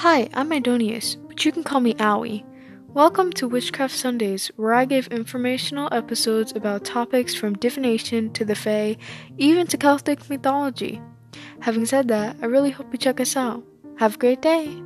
Hi, I'm Idonius, but you can call me Owie. Welcome to Witchcraft Sundays, where I give informational episodes about topics from divination to the Fae, even to Celtic mythology. Having said that, I really hope you check us out. Have a great day!